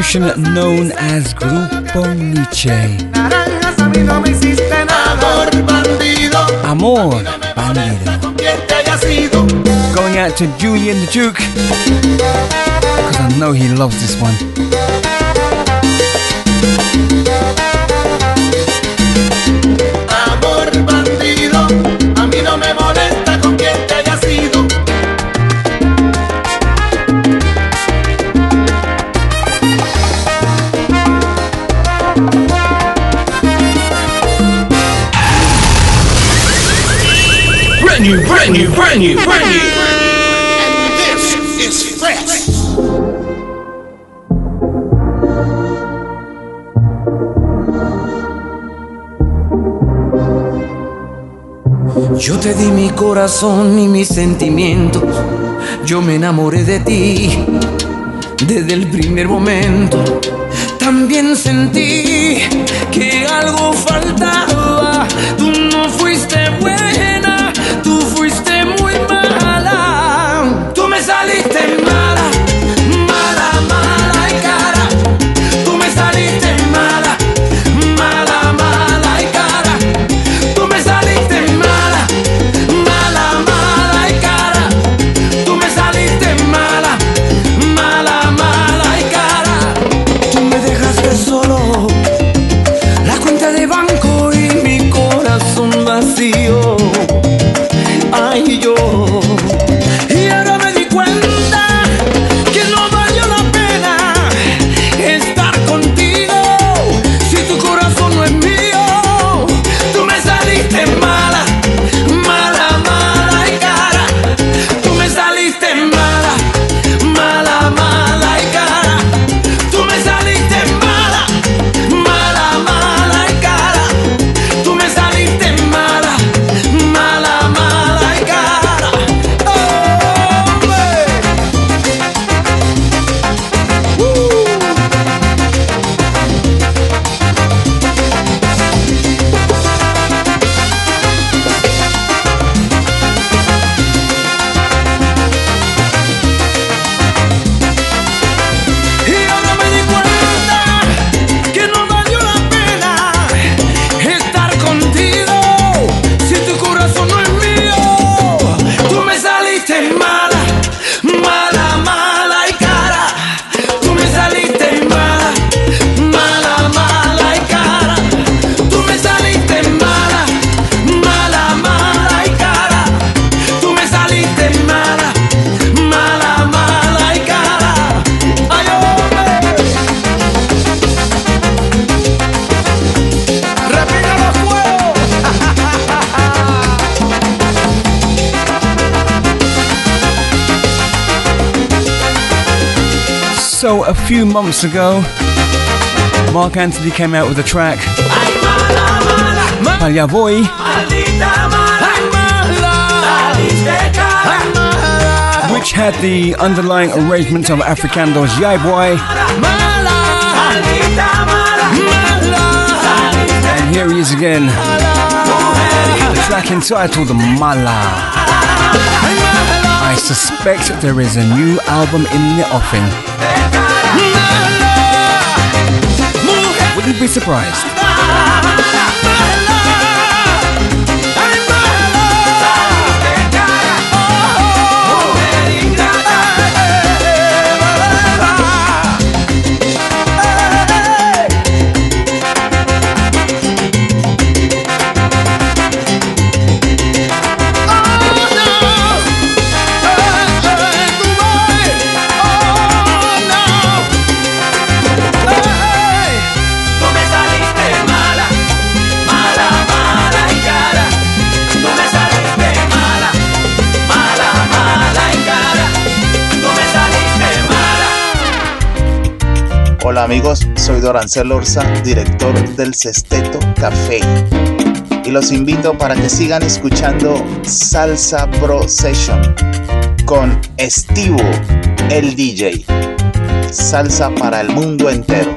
Institution known as Grupo Nietzsche. Amor bandido. Going out to Julian the Duke. Because I know he loves this one. Amor bandido. Brand new, brand new, brand new, brand new. And this is fresh. Yo te di mi corazón y mis sentimientos. Yo me enamoré de ti desde el primer momento. También sentí que algo faltaba. So, a few months ago, Mark Anthony came out with a track, Palla Voy, which had the underlying arrangement of Africando's Yai Boy. And here he is again. The track entitled Mala. I suspect there is a new album in the offing. Wouldn't be surprised. Hola amigos, soy Dorancel Orza, director del Cesteto Café. Y los invito para que sigan escuchando Salsa Pro Session con Estivo, el DJ. Salsa para el mundo entero.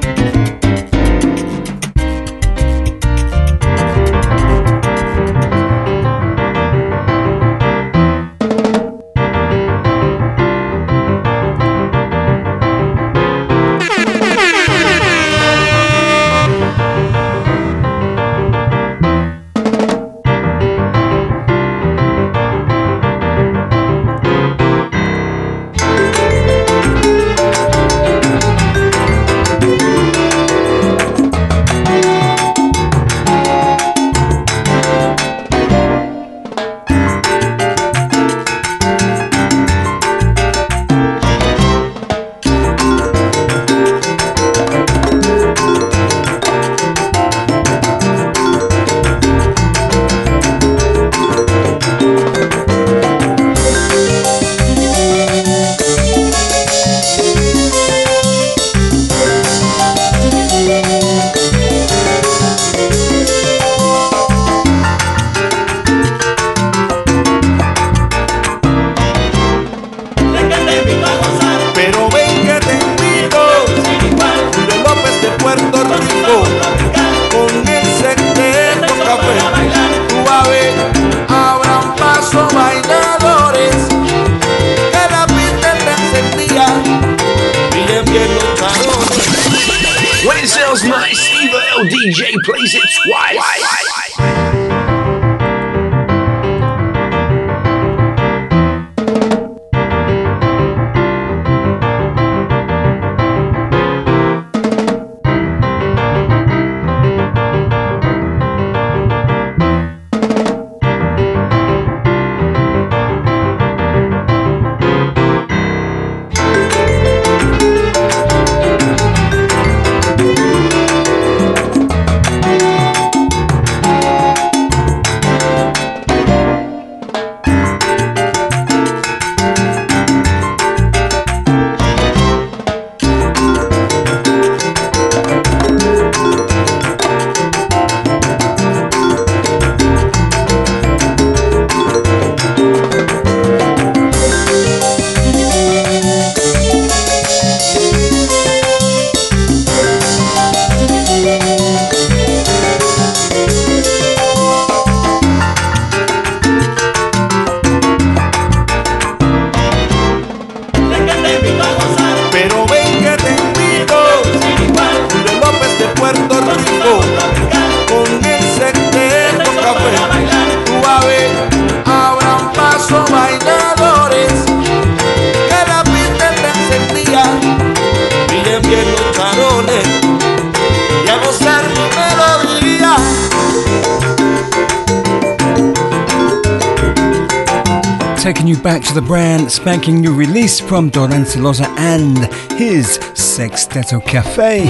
Back to the brand spanking new release from Doran Silosa and his Sexteto Cafe.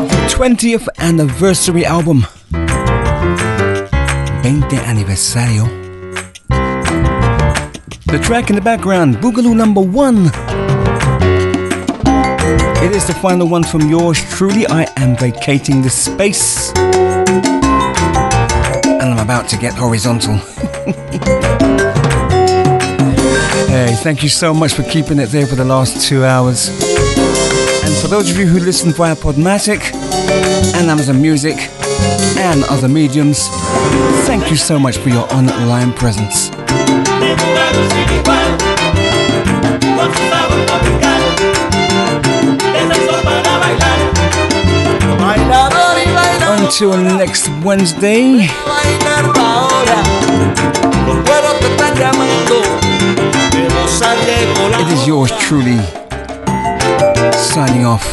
The 20th anniversary album. 20 aniversario. The track in the background, Boogaloo number one. It is the final one from yours truly. I am vacating the space. About to get horizontal. hey, thank you so much for keeping it there for the last two hours. And for those of you who listen via Podmatic and Amazon Music and other mediums, thank you so much for your online presence. Until next Wednesday, it is yours truly signing off.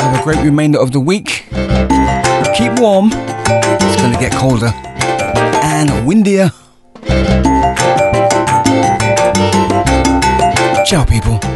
Have a great remainder of the week. Keep warm, it's going to get colder and windier. Ciao, people.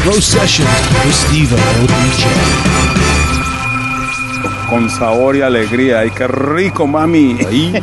Grow session with Steve DJ. con sabor y alegría. ¡Ay, qué rico, mami! Ahí.